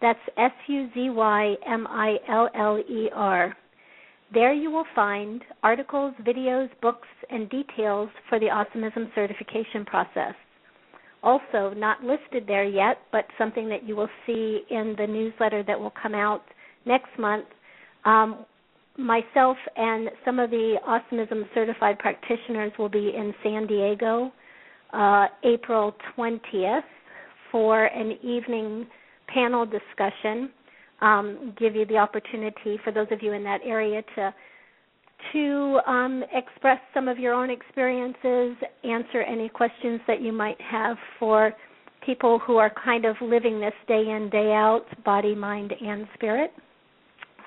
That's S U Z Y M I L L E R. There you will find articles, videos, books, and details for the Awesomism certification process. Also, not listed there yet, but something that you will see in the newsletter that will come out next month. Um, myself and some of the Awesomism certified practitioners will be in San Diego uh, April 20th for an evening panel discussion. Um, give you the opportunity for those of you in that area to to um, express some of your own experiences, answer any questions that you might have for people who are kind of living this day in day out, body, mind, and spirit.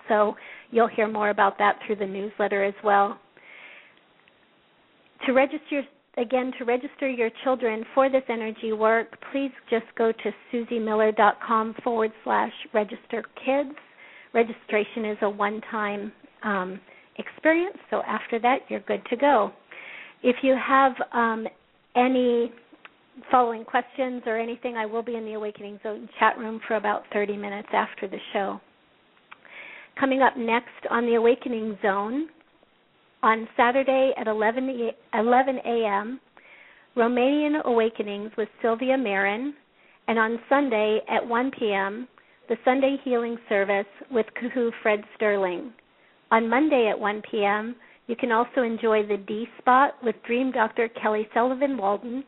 So you'll hear more about that through the newsletter as well. To register again, to register your children for this energy work, please just go to suzymiller.com forward slash register kids. Registration is a one time um, experience, so after that, you're good to go. If you have um, any following questions or anything, I will be in the Awakening Zone chat room for about 30 minutes after the show. Coming up next on the Awakening Zone on Saturday at 11, 11 a.m., Romanian Awakenings with Sylvia Marin, and on Sunday at 1 p.m., the Sunday Healing Service with Kahu Fred Sterling. On Monday at 1 p.m., you can also enjoy the D Spot with Dream Dr. Kelly Sullivan Walden,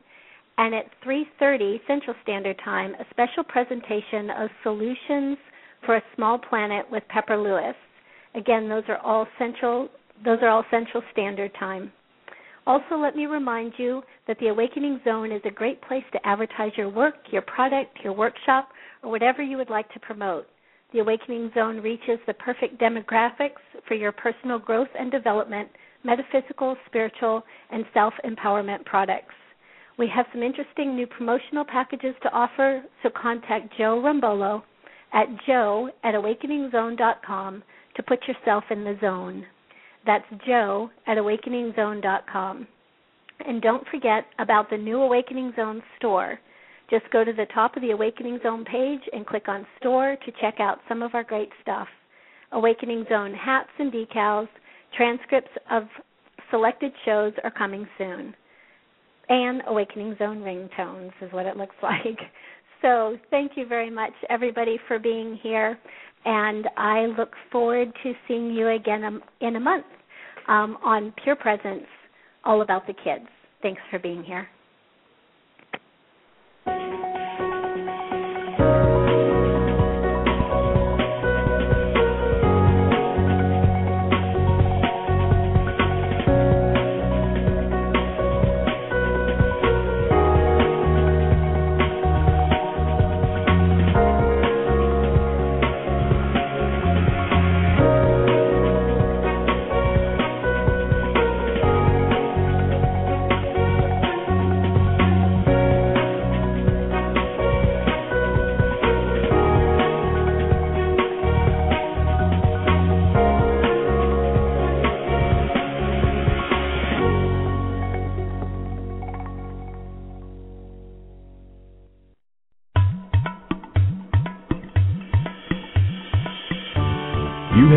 and at 3:30 Central Standard Time, a special presentation of solutions for a small planet with Pepper Lewis. Again, those are all central those are all Central Standard Time. Also, let me remind you that the Awakening Zone is a great place to advertise your work, your product, your workshop, or whatever you would like to promote. The Awakening Zone reaches the perfect demographics for your personal growth and development, metaphysical, spiritual, and self empowerment products. We have some interesting new promotional packages to offer, so contact Joe Rumbolo at joe at awakeningzone.com to put yourself in the zone. That's joe at awakeningzone.com. And don't forget about the new Awakening Zone store. Just go to the top of the Awakening Zone page and click on Store to check out some of our great stuff. Awakening Zone hats and decals, transcripts of selected shows are coming soon. and Awakening Zone ringtones is what it looks like. So thank you very much, everybody, for being here, and I look forward to seeing you again in a month um, on Pure Presence, all about the kids. Thanks for being here.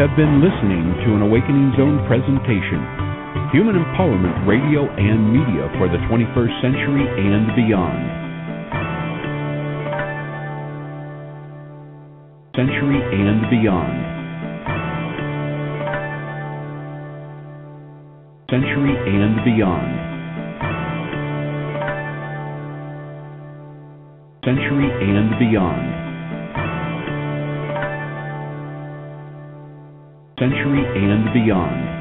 Have been listening to an Awakening Zone presentation, Human Empowerment Radio and Media for the 21st Century and Beyond. Century and Beyond. Century and Beyond. Century and Beyond. Century and beyond.